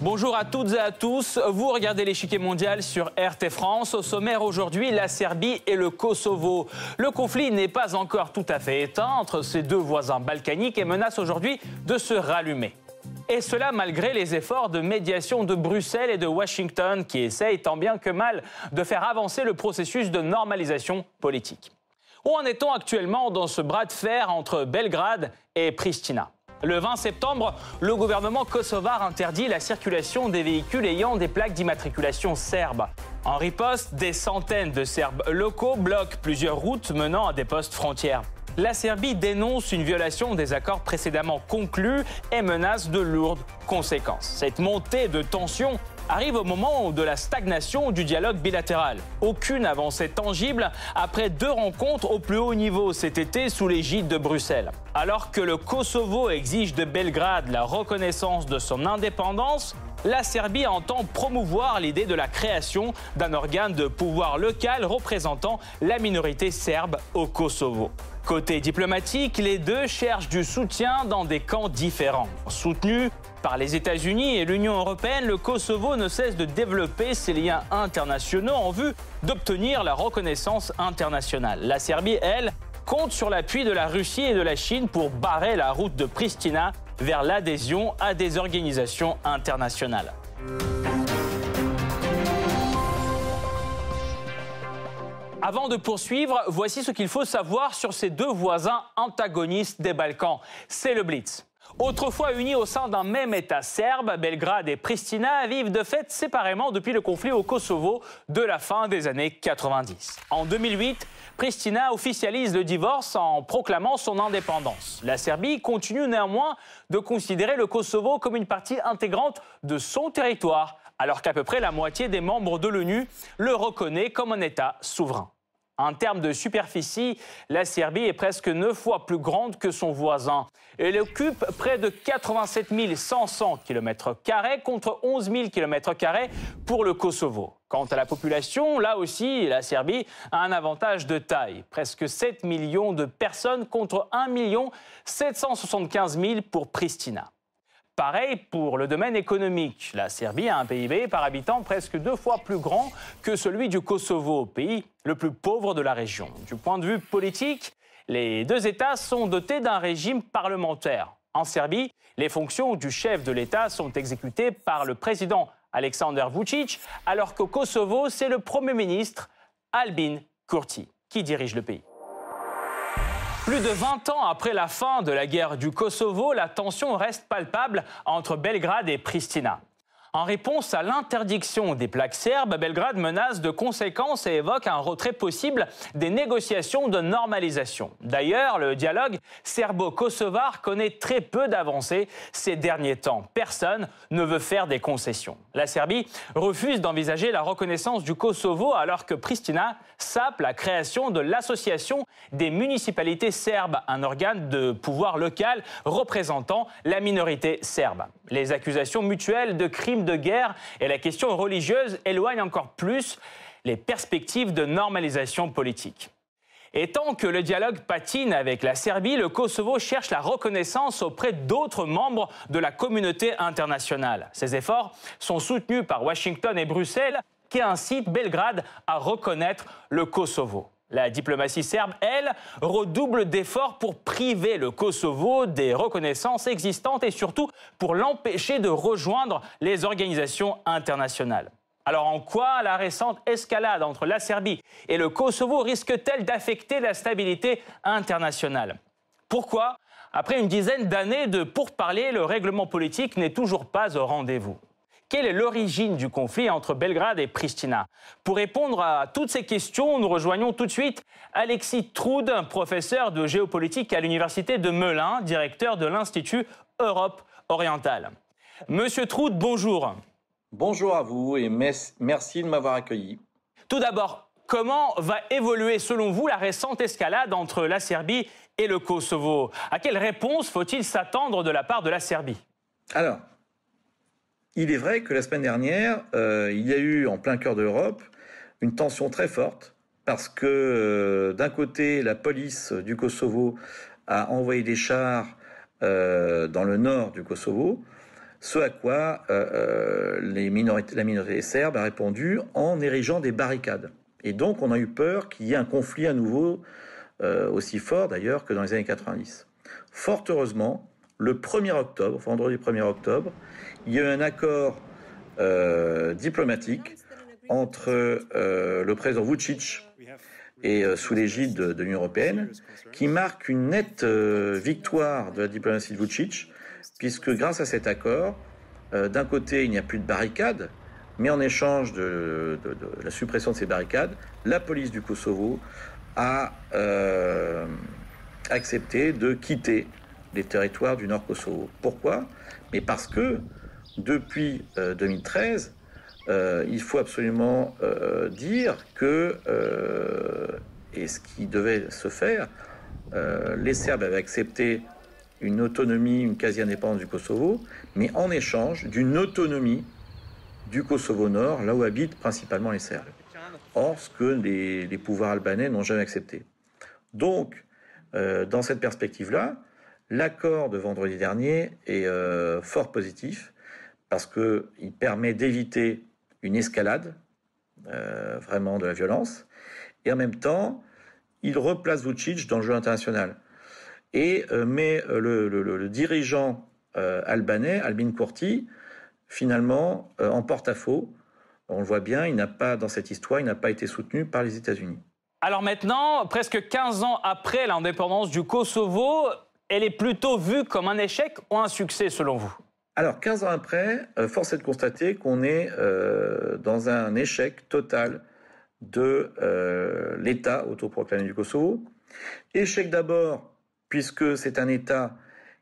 Bonjour à toutes et à tous. Vous regardez l'échiquier mondial sur RT France. Au sommaire aujourd'hui, la Serbie et le Kosovo. Le conflit n'est pas encore tout à fait éteint entre ces deux voisins balkaniques et menace aujourd'hui de se rallumer. Et cela malgré les efforts de médiation de Bruxelles et de Washington qui essayent tant bien que mal de faire avancer le processus de normalisation politique. Où en est-on actuellement dans ce bras de fer entre Belgrade et Pristina? Le 20 septembre, le gouvernement kosovar interdit la circulation des véhicules ayant des plaques d'immatriculation serbes. En riposte, des centaines de Serbes locaux bloquent plusieurs routes menant à des postes frontières. La Serbie dénonce une violation des accords précédemment conclus et menace de lourdes conséquences. Cette montée de tension arrive au moment de la stagnation du dialogue bilatéral. Aucune avancée tangible après deux rencontres au plus haut niveau cet été sous l'égide de Bruxelles. Alors que le Kosovo exige de Belgrade la reconnaissance de son indépendance, la Serbie entend promouvoir l'idée de la création d'un organe de pouvoir local représentant la minorité serbe au Kosovo. Côté diplomatique, les deux cherchent du soutien dans des camps différents. Soutenu par les États-Unis et l'Union européenne, le Kosovo ne cesse de développer ses liens internationaux en vue d'obtenir la reconnaissance internationale. La Serbie, elle, compte sur l'appui de la Russie et de la Chine pour barrer la route de Pristina vers l'adhésion à des organisations internationales. Avant de poursuivre, voici ce qu'il faut savoir sur ces deux voisins antagonistes des Balkans. C'est le Blitz. Autrefois unis au sein d'un même État serbe, Belgrade et Pristina vivent de fait séparément depuis le conflit au Kosovo de la fin des années 90. En 2008, Pristina officialise le divorce en proclamant son indépendance. La Serbie continue néanmoins de considérer le Kosovo comme une partie intégrante de son territoire, alors qu'à peu près la moitié des membres de l'ONU le reconnaît comme un État souverain. En termes de superficie, la Serbie est presque neuf fois plus grande que son voisin. Elle occupe près de 87 500 km contre 11 000 km pour le Kosovo. Quant à la population, là aussi, la Serbie a un avantage de taille. Presque 7 millions de personnes contre 1 775 000 pour Pristina. Pareil pour le domaine économique. La Serbie a un PIB par habitant presque deux fois plus grand que celui du Kosovo, pays le plus pauvre de la région. Du point de vue politique, les deux États sont dotés d'un régime parlementaire. En Serbie, les fonctions du chef de l'État sont exécutées par le président Alexander Vucic, alors qu'au Kosovo, c'est le Premier ministre Albin Kurti qui dirige le pays. Plus de 20 ans après la fin de la guerre du Kosovo, la tension reste palpable entre Belgrade et Pristina. En réponse à l'interdiction des plaques serbes, Belgrade menace de conséquences et évoque un retrait possible des négociations de normalisation. D'ailleurs, le dialogue serbo-kosovar connaît très peu d'avancées ces derniers temps. Personne ne veut faire des concessions. La Serbie refuse d'envisager la reconnaissance du Kosovo alors que Pristina sape la création de l'association des municipalités serbes, un organe de pouvoir local représentant la minorité serbe. Les accusations mutuelles de crimes de guerre et la question religieuse éloigne encore plus les perspectives de normalisation politique. Et tant que le dialogue patine avec la Serbie, le Kosovo cherche la reconnaissance auprès d'autres membres de la communauté internationale. Ces efforts sont soutenus par Washington et Bruxelles, qui incitent Belgrade à reconnaître le Kosovo. La diplomatie serbe, elle, redouble d'efforts pour priver le Kosovo des reconnaissances existantes et surtout pour l'empêcher de rejoindre les organisations internationales. Alors en quoi la récente escalade entre la Serbie et le Kosovo risque-t-elle d'affecter la stabilité internationale? Pourquoi, après une dizaine d'années de pourparlers, le règlement politique n'est toujours pas au rendez-vous quelle est l'origine du conflit entre Belgrade et Pristina? Pour répondre à toutes ces questions, nous rejoignons tout de suite Alexis Troud, professeur de géopolitique à l'Université de Melun, directeur de l'Institut Europe orientale. Monsieur Troud, bonjour. Bonjour à vous et merci de m'avoir accueilli. Tout d'abord, comment va évoluer selon vous la récente escalade entre la Serbie et le Kosovo? À quelle réponse faut-il s'attendre de la part de la Serbie? Alors, il est vrai que la semaine dernière, euh, il y a eu en plein cœur de l'Europe une tension très forte parce que euh, d'un côté, la police du Kosovo a envoyé des chars euh, dans le nord du Kosovo, ce à quoi la minorité serbe a répondu en érigeant des barricades. Et donc on a eu peur qu'il y ait un conflit à nouveau aussi fort d'ailleurs que dans les années 90. Fort heureusement, le 1er octobre, vendredi 1er octobre, il y a un accord euh, diplomatique entre euh, le président Vucic et euh, sous l'égide de, l'Union européenne, qui marque une nette victoire de la diplomatie de Vucic, puisque grâce à cet accord, d'un côté, il n'y a plus de barricades, mais en échange de, la suppression de ces barricades, la police du Kosovo a accepté de quitter les territoires du Nord Kosovo. Pourquoi? Mais parce que depuis 2013, euh, euh, il faut absolument euh, dire que, et ce qui devait se faire, les Serbes avaient accepté une autonomie, une quasi-indépendance du Kosovo, mais en échange d'une autonomie du Kosovo Nord, là où habitent principalement les Serbes. Or, ce que les, les pouvoirs albanais n'ont jamais accepté. Donc, dans cette perspective-là, l'accord de vendredi dernier est fort positif parce qu'il permet d'éviter une escalade, euh, vraiment de la violence, et en même temps, il replace Vucic dans le jeu international. Et euh, met euh, le, dirigeant albanais, Albin Kurti, finalement, en porte-à-faux. On le voit bien, il n'a pas, dans cette histoire, il n'a pas été soutenu par les États-Unis. Alors maintenant, presque 15 ans après l'indépendance du Kosovo, elle est plutôt vue comme un échec ou un succès selon vous? Alors, 15 ans après, euh, force est de constater qu'on est euh, dans un échec total de euh, l'État autoproclamé du Kosovo. Échec d'abord, puisque c'est un État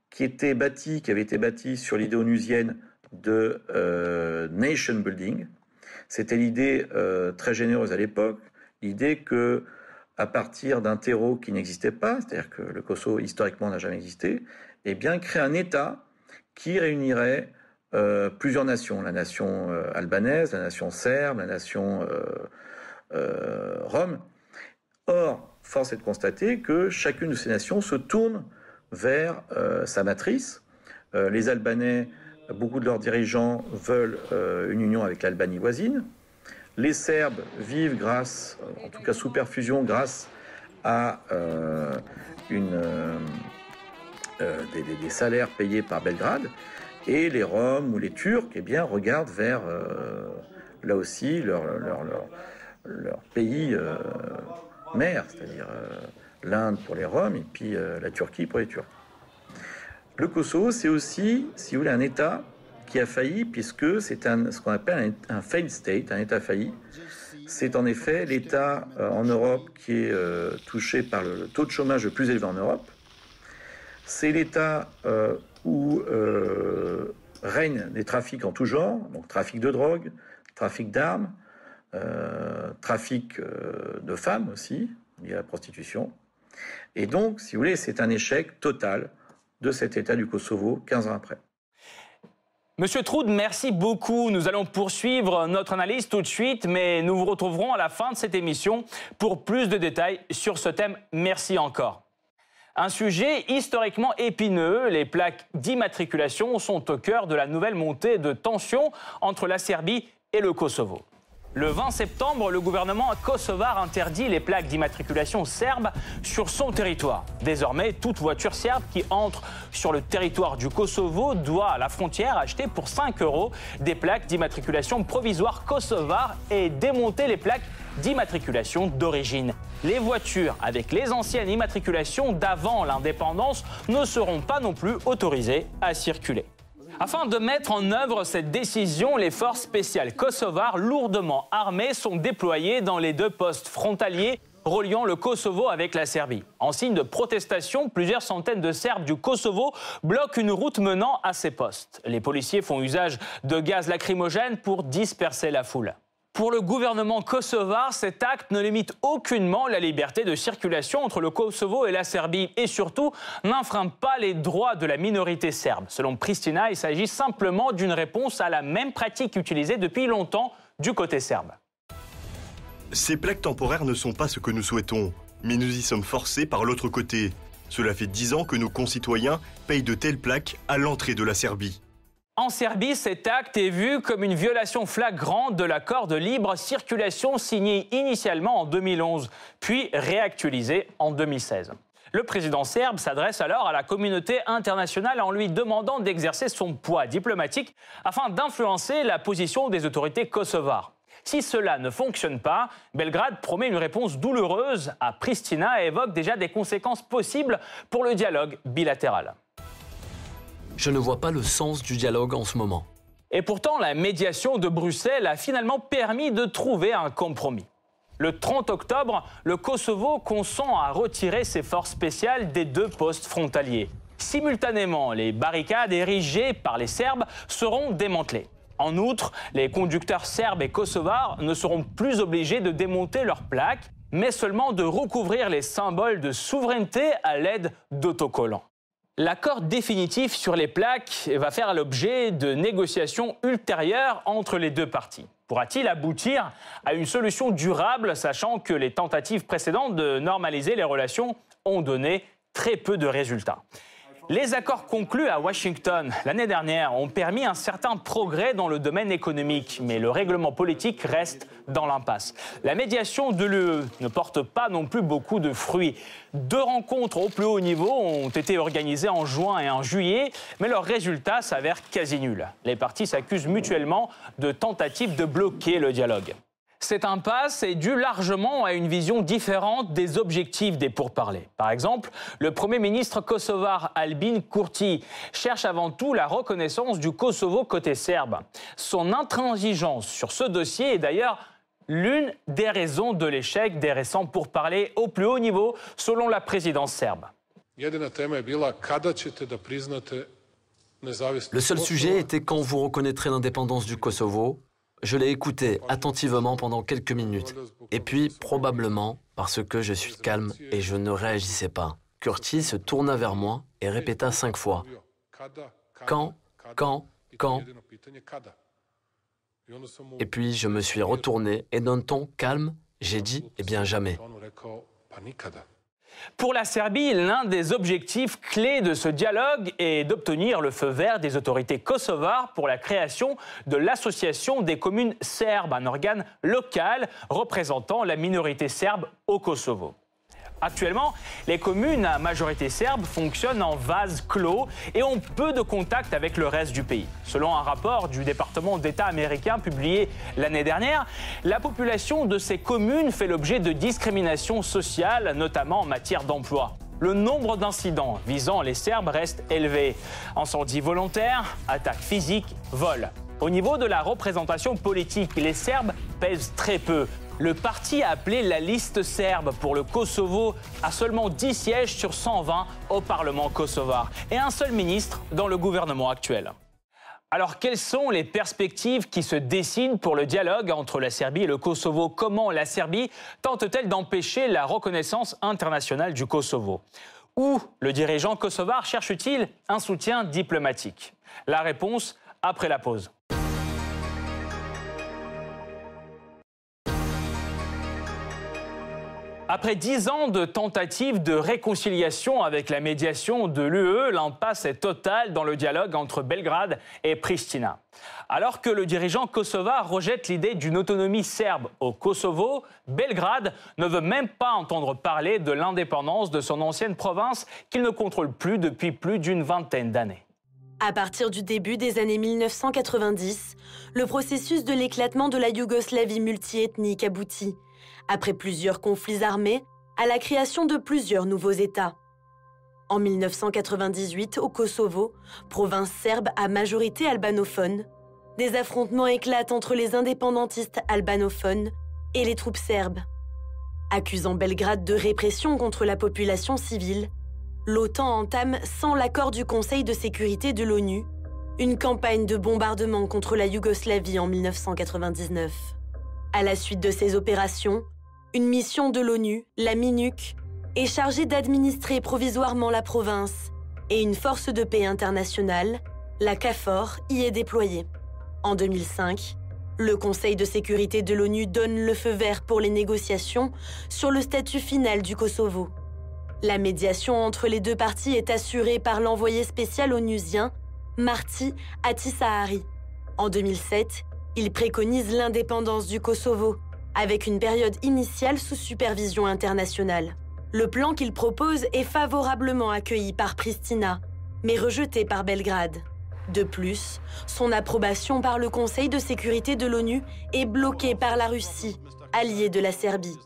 qui était bâti, qui avait été bâti sur l'idée onusienne de nation building. C'était l'idée très généreuse à l'époque, l'idée que à partir d'un terreau qui n'existait pas, c'est-à-dire que le Kosovo historiquement n'a jamais existé, eh bien créer un État qui réunirait euh, plusieurs nations, la nation euh, albanaise, la nation serbe, la nation euh, rome. Or, force est de constater que chacune de ces nations se tourne vers sa matrice. les Albanais, beaucoup de leurs dirigeants veulent une union avec l'Albanie voisine. Les Serbes vivent grâce, en tout cas sous perfusion, grâce à une euh, des, salaires payés par Belgrade, et les Roms ou les Turcs eh bien, regardent vers, euh, là aussi, leur, leur, pays euh, mère, c'est-à-dire l'Inde pour les Roms et puis la Turquie pour les Turcs. Le Kosovo, c'est aussi, si vous voulez, un État qui a failli, puisque c'est ce qu'on appelle un, failed state, un État failli. C'est en effet l'État en Europe qui est touché par le taux de chômage le plus élevé en Europe. C'est l'État euh, où euh, règnent des trafics en tout genre, donc trafic de drogue, trafic d'armes, euh, trafic de femmes aussi, lié à la prostitution. Et donc, si vous voulez, c'est un échec total de cet État du Kosovo 15 ans après. Monsieur Troud, merci beaucoup. Nous allons poursuivre notre analyse tout de suite, mais nous vous retrouverons à la fin de cette émission pour plus de détails sur ce thème. Merci encore. Un sujet historiquement épineux, les plaques d'immatriculation sont au cœur de la nouvelle montée de tension entre la Serbie et le Kosovo. Le 20 septembre, le gouvernement kosovar interdit les plaques d'immatriculation serbes sur son territoire. Désormais, toute voiture serbe qui entre sur le territoire du Kosovo doit à la frontière acheter pour 5 euros des plaques d'immatriculation provisoire kosovar et démonter les plaques d'immatriculation d'origine. Les voitures avec les anciennes immatriculations d'avant l'indépendance ne seront pas non plus autorisées à circuler. Afin de mettre en œuvre cette décision, les forces spéciales kosovares lourdement armées sont déployées dans les deux postes frontaliers reliant le Kosovo avec la Serbie. En signe de protestation, plusieurs centaines de Serbes du Kosovo bloquent une route menant à ces postes. Les policiers font usage de gaz lacrymogène pour disperser la foule. Pour le gouvernement kosovar, cet acte ne limite aucunement la liberté de circulation entre le Kosovo et la Serbie et surtout n'infreint pas les droits de la minorité serbe. Selon Pristina, il s'agit simplement d'une réponse à la même pratique utilisée depuis longtemps du côté serbe. Ces plaques temporaires ne sont pas ce que nous souhaitons, mais nous y sommes forcés par l'autre côté. Cela fait dix ans que nos concitoyens payent de telles plaques à l'entrée de la Serbie. En Serbie, cet acte est vu comme une violation flagrante de l'accord de libre circulation signé initialement en 2011, puis réactualisé en 2016. Le président serbe s'adresse alors à la communauté internationale en lui demandant d'exercer son poids diplomatique afin d'influencer la position des autorités kosovares. Si cela ne fonctionne pas, Belgrade promet une réponse douloureuse à Pristina et évoque déjà des conséquences possibles pour le dialogue bilatéral. Je ne vois pas le sens du dialogue en ce moment. Et pourtant, la médiation de Bruxelles a finalement permis de trouver un compromis. Le 30 octobre, le Kosovo consent à retirer ses forces spéciales des deux postes frontaliers. Simultanément, les barricades érigées par les Serbes seront démantelées. En outre, les conducteurs serbes et kosovars ne seront plus obligés de démonter leurs plaques, mais seulement de recouvrir les symboles de souveraineté à l'aide d'autocollants. L'accord définitif sur les plaques va faire l'objet de négociations ultérieures entre les deux parties. Pourra-t-il aboutir à une solution durable, sachant que les tentatives précédentes de normaliser les relations ont donné très peu de résultats? Les accords conclus à Washington l'année dernière ont permis un certain progrès dans le domaine économique, mais le règlement politique reste dans l'impasse. La médiation de l'UE ne porte pas non plus beaucoup de fruits. Deux rencontres au plus haut niveau ont été organisées en juin et en juillet, mais leurs résultats s'avèrent quasi nuls. Les parties s'accusent mutuellement de tentatives de bloquer le dialogue. Cette impasse est due largement à une vision différente des objectifs des pourparlers. Par exemple, le Premier ministre kosovar Albin Kurti cherche avant tout la reconnaissance du Kosovo côté serbe. Son intransigeance sur ce dossier est d'ailleurs l'une des raisons de l'échec des récents pourparlers au plus haut niveau, selon la présidence serbe. Le seul sujet était quand vous reconnaîtrez l'indépendance du Kosovo je l'ai écouté attentivement pendant quelques minutes. Et puis, probablement, parce que je suis calme et je ne réagissais pas, Curtis se tourna vers moi et répéta cinq fois Quand Quand Quand Et puis je me suis retourné et d'un ton calme, j'ai dit Eh bien jamais. Pour la Serbie, l'un des objectifs clés de ce dialogue est d'obtenir le feu vert des autorités kosovares pour la création de l'Association des communes serbes, un organe local représentant la minorité serbe au Kosovo. Actuellement, les communes à majorité serbe fonctionnent en vase clos et ont peu de contact avec le reste du pays. Selon un rapport du département d'État américain publié l'année dernière, la population de ces communes fait l'objet de discrimination sociale, notamment en matière d'emploi. Le nombre d'incidents visant les Serbes reste élevé. Incendies volontaires, attaques physiques, vols. Au niveau de la représentation politique, les Serbes pèsent très peu. Le parti appelé la liste serbe pour le Kosovo a seulement 10 sièges sur 120 au Parlement kosovar et un seul ministre dans le gouvernement actuel. Alors, quelles sont les perspectives qui se dessinent pour le dialogue entre la Serbie et le Kosovo? Comment la Serbie tente-t-elle d'empêcher la reconnaissance internationale du Kosovo? Où le dirigeant kosovar cherche-t-il un soutien diplomatique? La réponse après la pause. Après dix ans de tentatives de réconciliation avec la médiation de l'UE, l'impasse est totale dans le dialogue entre Belgrade et Pristina. Alors que le dirigeant kosovar rejette l'idée d'une autonomie serbe au Kosovo, Belgrade ne veut même pas entendre parler de l'indépendance de son ancienne province qu'il ne contrôle plus depuis plus d'une vingtaine d'années. À partir du début des années 1990, le processus de l'éclatement de la Yougoslavie multiethnique aboutit après plusieurs conflits armés, à la création de plusieurs nouveaux États. En 1998, au Kosovo, province serbe à majorité albanophone, des affrontements éclatent entre les indépendantistes albanophones et les troupes serbes. Accusant Belgrade de répression contre la population civile, l'OTAN entame, sans l'accord du Conseil de sécurité de l'ONU, une campagne de bombardement contre la Yougoslavie en 1999. À la suite de ces opérations, une mission de l'ONU, la MINUC, est chargée d'administrer provisoirement la province et une force de paix internationale, la CAFOR, y est déployée. En 2005, le Conseil de sécurité de l'ONU donne le feu vert pour les négociations sur le statut final du Kosovo. La médiation entre les deux parties est assurée par l'envoyé spécial onusien, Marty Atisahari. En 2007, il préconise l'indépendance du Kosovo, avec une période initiale sous supervision internationale. Le plan qu'il propose est favorablement accueilli par Pristina, mais rejeté par Belgrade. De plus, son approbation par le Conseil de sécurité de l'ONU est bloquée par la Russie, alliée de la Serbie.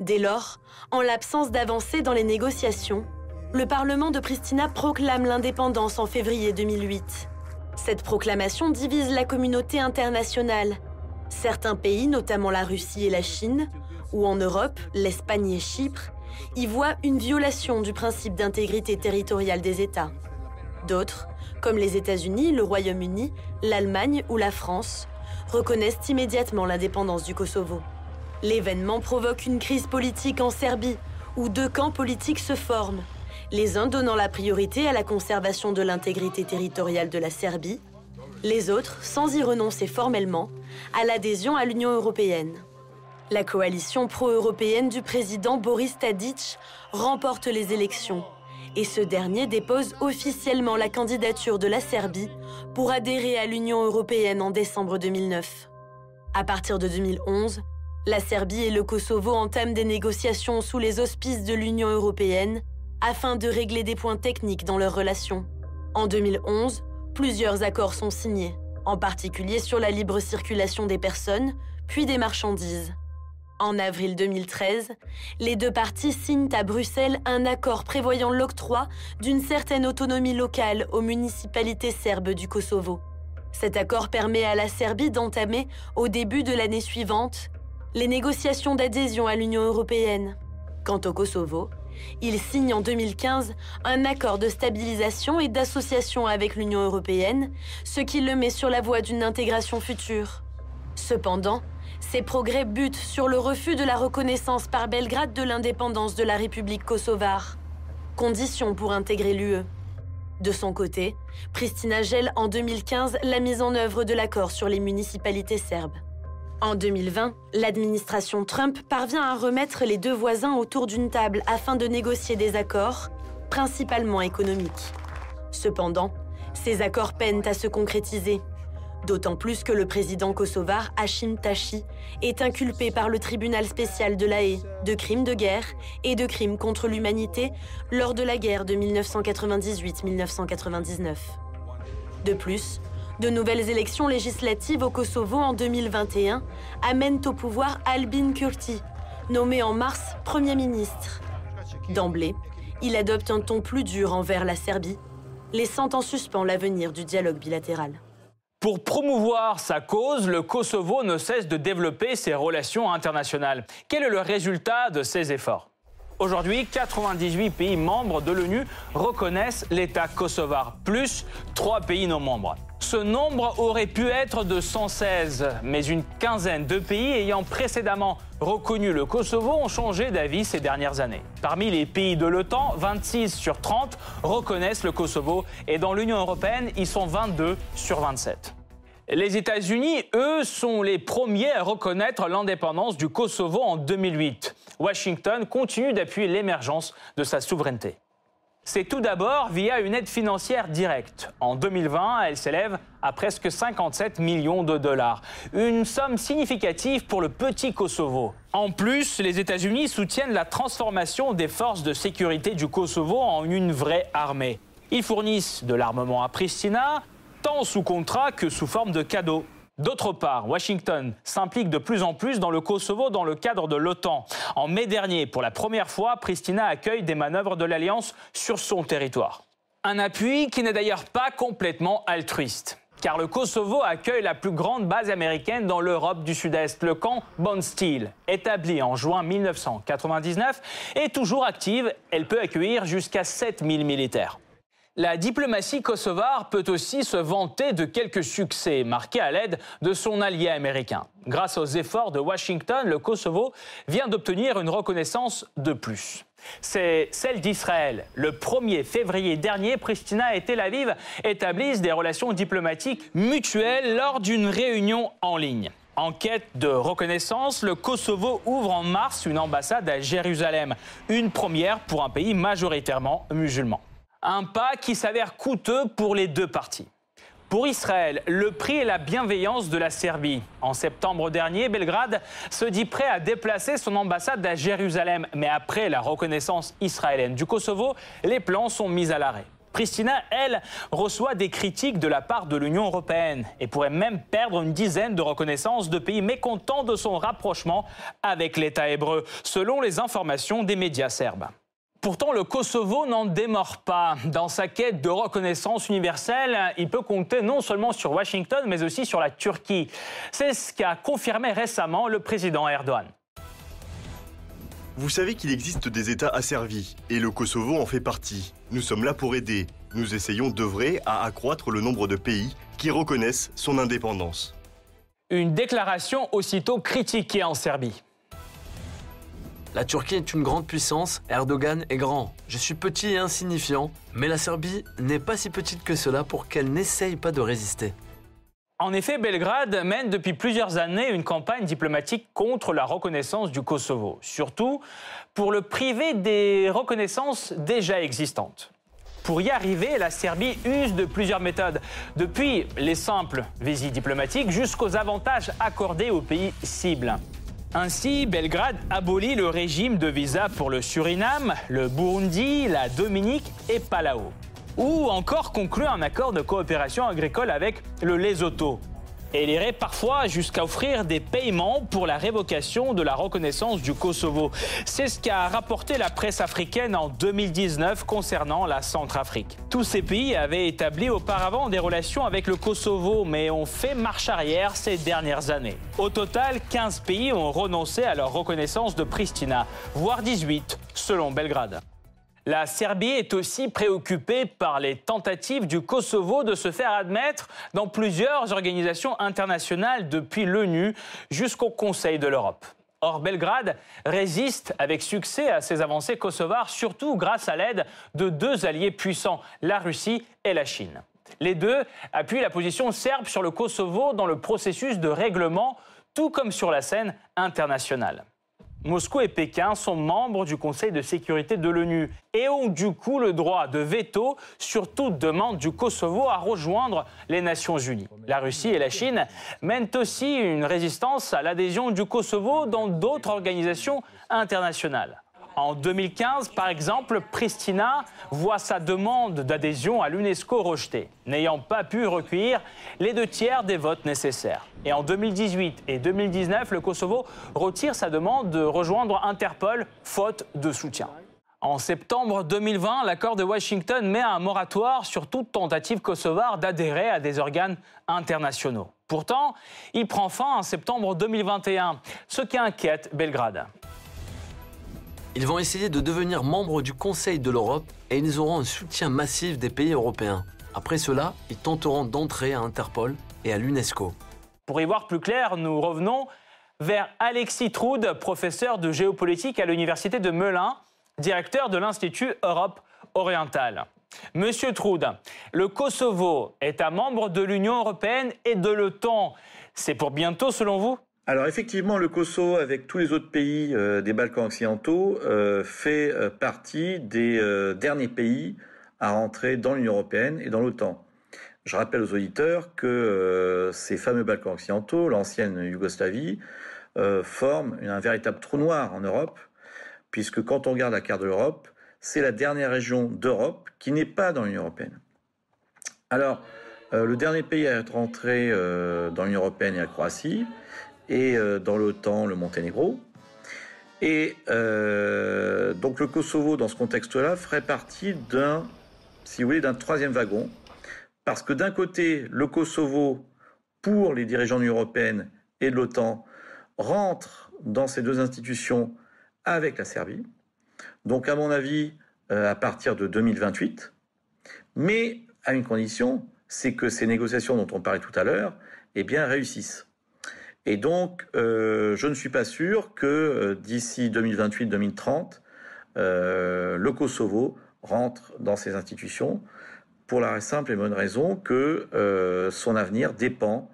Dès lors, en l'absence d'avancée dans les négociations, le Parlement de Pristina proclame l'indépendance en février 2008. Cette proclamation divise la communauté internationale. Certains pays, notamment la Russie et la Chine, ou en Europe, l'Espagne et Chypre, y voient une violation du principe d'intégrité territoriale des États. D'autres, comme les États-Unis, le Royaume-Uni, l'Allemagne ou la France, reconnaissent immédiatement l'indépendance du Kosovo. L'événement provoque une crise politique en Serbie, où deux camps politiques se forment, les uns donnant la priorité à la conservation de l'intégrité territoriale de la Serbie, les autres, sans y renoncer formellement, à l'adhésion à l'Union européenne. La coalition pro-européenne du président Boris Tadic remporte les élections et ce dernier dépose officiellement la candidature de la Serbie pour adhérer à l'Union européenne en décembre 2009. À partir de 2011, la Serbie et le Kosovo entament des négociations sous les auspices de l'Union européenne afin de régler des points techniques dans leurs relations. En 2011, plusieurs accords sont signés, en particulier sur la libre circulation des personnes, puis des marchandises. En avril 2013, les deux parties signent à Bruxelles un accord prévoyant l'octroi d'une certaine autonomie locale aux municipalités serbes du Kosovo. Cet accord permet à la Serbie d'entamer, au début de l'année suivante, les négociations d'adhésion à l'Union européenne. Quant au Kosovo, il signe en 2015 un accord de stabilisation et d'association avec l'Union européenne, ce qui le met sur la voie d'une intégration future. Cependant, ces progrès butent sur le refus de la reconnaissance par Belgrade de l'indépendance de la République kosovare, condition pour intégrer l'UE. De son côté, Pristina gèle en 2015 la mise en œuvre de l'accord sur les municipalités serbes. En 2020, l'administration Trump parvient à remettre les deux voisins autour d'une table afin de négocier des accords, principalement économiques. Cependant, ces accords peinent à se concrétiser D'autant plus que le président kosovar Hashim Tashi est inculpé par le tribunal spécial de la de crimes de guerre et de crimes contre l'humanité lors de la guerre de 1998-1999. De plus, de nouvelles élections législatives au Kosovo en 2021 amènent au pouvoir Albin Kurti, nommé en mars Premier ministre. D'emblée, il adopte un ton plus dur envers la Serbie, laissant en suspens l'avenir du dialogue bilatéral. Pour promouvoir sa cause, le Kosovo ne cesse de développer ses relations internationales. Quel est le résultat de ces efforts? Aujourd'hui, 98 pays membres de l'ONU reconnaissent l'État kosovar, plus 3 pays non membres. Ce nombre aurait pu être de 116, mais une quinzaine de pays ayant précédemment reconnu le Kosovo ont changé d'avis ces dernières années. Parmi les pays de l'OTAN, 26 sur 30 reconnaissent le Kosovo et dans l'Union européenne, ils sont 22 sur 27. Les États-Unis, eux, sont les premiers à reconnaître l'indépendance du Kosovo en 2008. Washington continue d'appuyer l'émergence de sa souveraineté. C'est tout d'abord via une aide financière directe. En 2020, elle s'élève à presque 57 millions de dollars. Une somme significative pour le petit Kosovo. En plus, les États-Unis soutiennent la transformation des forces de sécurité du Kosovo en une vraie armée. Ils fournissent de l'armement à Pristina, tant sous contrat que sous forme de cadeaux. D'autre part, Washington s'implique de plus en plus dans le Kosovo dans le cadre de l'OTAN. En mai dernier, pour la première fois, Pristina accueille des manœuvres de l'Alliance sur son territoire. Un appui qui n'est d'ailleurs pas complètement altruiste. Car le Kosovo accueille la plus grande base américaine dans l'Europe du Sud-Est, le camp Bondsteel. Établi en juin 1999 et toujours active, elle peut accueillir jusqu'à 7000 militaires. La diplomatie kosovare peut aussi se vanter de quelques succès marqués à l'aide de son allié américain. Grâce aux efforts de Washington, le Kosovo vient d'obtenir une reconnaissance de plus. C'est celle d'Israël. Le 1er février dernier, Pristina et Tel Aviv établissent des relations diplomatiques mutuelles lors d'une réunion en ligne. En quête de reconnaissance, le Kosovo ouvre en mars une ambassade à Jérusalem, une première pour un pays majoritairement musulman. Un pas qui s'avère coûteux pour les deux parties. Pour Israël, le prix est la bienveillance de la Serbie. En septembre dernier, Belgrade se dit prêt à déplacer son ambassade à Jérusalem. Mais après la reconnaissance israélienne du Kosovo, les plans sont mis à l'arrêt. Pristina, elle, reçoit des critiques de la part de l'Union européenne et pourrait même perdre une dizaine de reconnaissances de pays mécontents de son rapprochement avec l'État hébreu, selon les informations des médias serbes. Pourtant, le Kosovo n'en démord pas. Dans sa quête de reconnaissance universelle, il peut compter non seulement sur Washington, mais aussi sur la Turquie. C'est ce qu'a confirmé récemment le président Erdogan. Vous savez qu'il existe des États asservis, et le Kosovo en fait partie. Nous sommes là pour aider. Nous essayons d'œuvrer à accroître le nombre de pays qui reconnaissent son indépendance. Une déclaration aussitôt critiquée en Serbie. La Turquie est une grande puissance, Erdogan est grand. Je suis petit et insignifiant, mais la Serbie n'est pas si petite que cela pour qu'elle n'essaye pas de résister. En effet, Belgrade mène depuis plusieurs années une campagne diplomatique contre la reconnaissance du Kosovo, surtout pour le priver des reconnaissances déjà existantes. Pour y arriver, la Serbie use de plusieurs méthodes, depuis les simples visites diplomatiques jusqu'aux avantages accordés aux pays cibles. Ainsi, Belgrade abolit le régime de visa pour le Suriname, le Burundi, la Dominique et Palau. Ou encore conclut un accord de coopération agricole avec le Lesotho. Et il irait parfois jusqu'à offrir des paiements pour la révocation de la reconnaissance du Kosovo. C'est ce qu'a rapporté la presse africaine en 2019 concernant la Centrafrique. Tous ces pays avaient établi auparavant des relations avec le Kosovo, mais ont fait marche arrière ces dernières années. Au total, 15 pays ont renoncé à leur reconnaissance de Pristina, voire 18 selon Belgrade. La Serbie est aussi préoccupée par les tentatives du Kosovo de se faire admettre dans plusieurs organisations internationales depuis l'ONU jusqu'au Conseil de l'Europe. Or, Belgrade résiste avec succès à ces avancées kosovares, surtout grâce à l'aide de deux alliés puissants, la Russie et la Chine. Les deux appuient la position serbe sur le Kosovo dans le processus de règlement, tout comme sur la scène internationale. Moscou et Pékin sont membres du Conseil de sécurité de l'ONU et ont du coup le droit de veto sur toute demande du Kosovo à rejoindre les Nations Unies. La Russie et la Chine mènent aussi une résistance à l'adhésion du Kosovo dans d'autres organisations internationales. En 2015, par exemple, Pristina voit sa demande d'adhésion à l'UNESCO rejetée, n'ayant pas pu recueillir les deux tiers des votes nécessaires. Et en 2018 et 2019, le Kosovo retire sa demande de rejoindre Interpol, faute de soutien. En septembre 2020, l'accord de Washington met un moratoire sur toute tentative kosovare d'adhérer à des organes internationaux. Pourtant, il prend fin en septembre 2021, ce qui inquiète Belgrade. Ils vont essayer de devenir membres du Conseil de l'Europe et ils auront un soutien massif des pays européens. Après cela, ils tenteront d'entrer à Interpol et à l'UNESCO. Pour y voir plus clair, nous revenons vers Alexis Troude, professeur de géopolitique à l'Université de Melun, directeur de l'Institut Europe orientale. Monsieur Troude, le Kosovo est un membre de l'Union européenne et de l'OTAN. C'est pour bientôt selon vous? Alors effectivement, le Kosovo, avec tous les autres pays euh, des Balkans occidentaux, euh, fait euh, partie des derniers pays à rentrer dans l'Union européenne et dans l'OTAN. Je rappelle aux auditeurs que ces fameux Balkans occidentaux, l'ancienne Yougoslavie, forment un véritable trou noir en Europe, puisque quand on regarde la carte de l'Europe, c'est la dernière région d'Europe qui n'est pas dans l'Union européenne. Alors, le dernier pays à être rentré dans l'Union européenne est la Croatie et euh, dans l'OTAN le Monténégro. Et euh, donc le Kosovo, dans ce contexte-là, ferait partie d'un, si vous voulez, d'un troisième wagon, parce que d'un côté, le Kosovo, pour les dirigeants de l'Union européenne et de l'OTAN, rentre dans ces deux institutions avec la Serbie. Donc, à mon avis, euh, à partir de 2028. mais à une condition, c'est que ces négociations dont on parlait tout à l'heure, eh bien, réussissent. Et donc, euh, je ne suis pas sûr que euh, d'ici 2028-2030, euh, le Kosovo rentre dans ces institutions pour la simple et bonne raison que son avenir dépend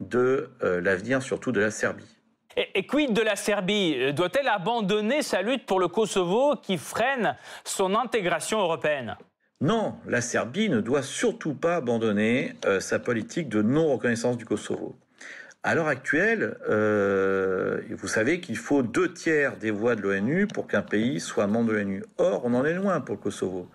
de l'avenir surtout de la Serbie. Et, quid de la Serbie? Doit-elle abandonner sa lutte pour le Kosovo qui freine son intégration européenne? Non, la Serbie ne doit surtout pas abandonner sa politique de non-reconnaissance du Kosovo. À l'heure actuelle, euh, vous savez qu'il faut deux tiers des voix de l'ONU pour qu'un pays soit membre de l'ONU. Or, on en est loin pour le Kosovo,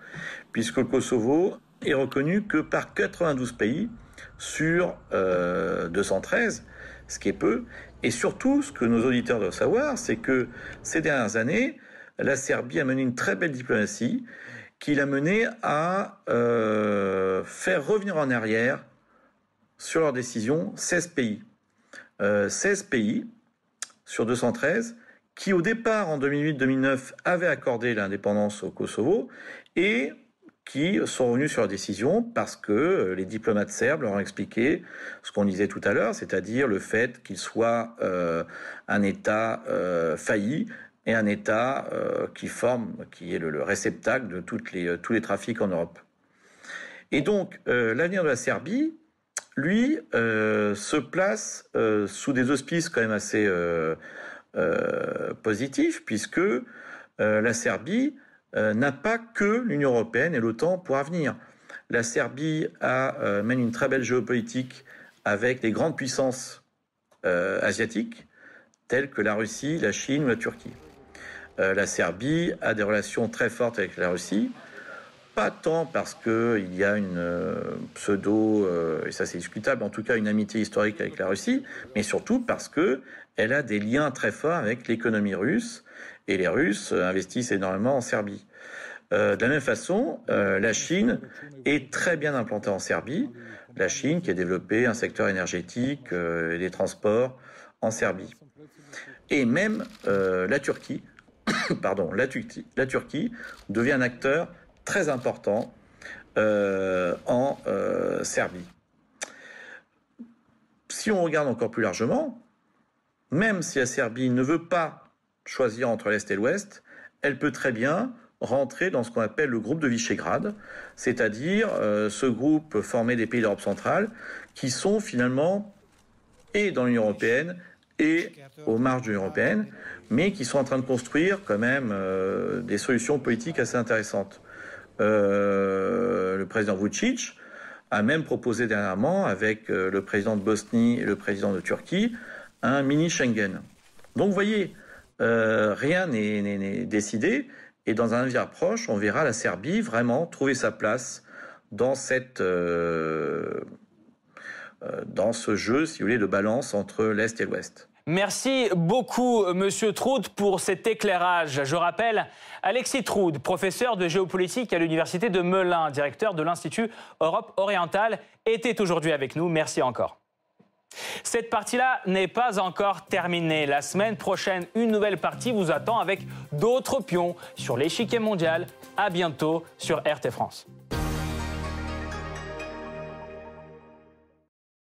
puisque le Kosovo est reconnu que par 92 pays sur 213, euh, ce qui est peu. Et surtout, ce que nos auditeurs doivent savoir, c'est que ces dernières années, la Serbie a mené une très belle diplomatie qui l'a mené à euh, faire revenir en arrière sur leur décision 16 pays. 16 euh, pays sur 213 qui au départ en 2008-2009 avaient accordé l'indépendance au Kosovo et qui sont revenus sur leur décision parce que euh, les diplomates serbes leur ont expliqué ce qu'on disait tout à l'heure, c'est-à-dire le fait qu'il soit euh, un État failli et un État qui forme, qui est le, réceptacle de tous les trafics en Europe. Et donc l'avenir de la Serbie, lui, euh, se place euh, sous des auspices quand même assez euh, positifs, puisque la Serbie n'a pas que l'Union européenne et l'OTAN pour avenir. La Serbie mène une très belle géopolitique avec des grandes puissances asiatiques, telles que la Russie, la Chine ou la Turquie. la Serbie a des relations très fortes avec la Russie, pas tant parce qu'il y a une euh, pseudo, euh, et ça c'est discutable, en tout cas une amitié historique avec la Russie, mais surtout parce que elle a des liens très forts avec l'économie russe, et les Russes investissent énormément en Serbie. Euh, de la même façon, la Chine est très bien implantée en Serbie. La Chine qui a développé un secteur énergétique et des transports en Serbie. Et même la Turquie, pardon, la, la Turquie devient un acteur très important euh, en euh, Serbie. Si on regarde encore plus largement, même si la Serbie ne veut pas choisir entre l'Est et l'Ouest, elle peut très bien rentrer dans ce qu'on appelle le groupe de Visegrad, c'est-à-dire euh, ce groupe formé des pays d'Europe centrale qui sont finalement et dans l'Union européenne et aux marges de l'Union européenne, mais qui sont en train de construire quand même des solutions politiques assez intéressantes. Euh, le président Vucic a même proposé dernièrement, avec euh, le président de Bosnie et le président de Turquie, un mini Schengen. Donc vous voyez, euh, rien n'est décidé, et dans un avenir proche, on verra la Serbie vraiment trouver sa place dans cette dans ce jeu, si vous voulez, de balance entre l'Est et l'Ouest. Merci beaucoup, Monsieur Troud, pour cet éclairage. Je rappelle, Alexis Troud, professeur de géopolitique à l'Université de Melun, directeur de l'Institut Europe orientale, était aujourd'hui avec nous. Merci encore. Cette partie-là n'est pas encore terminée. La semaine prochaine, une nouvelle partie vous attend avec d'autres pions sur l'échiquier mondial. À bientôt sur RT France.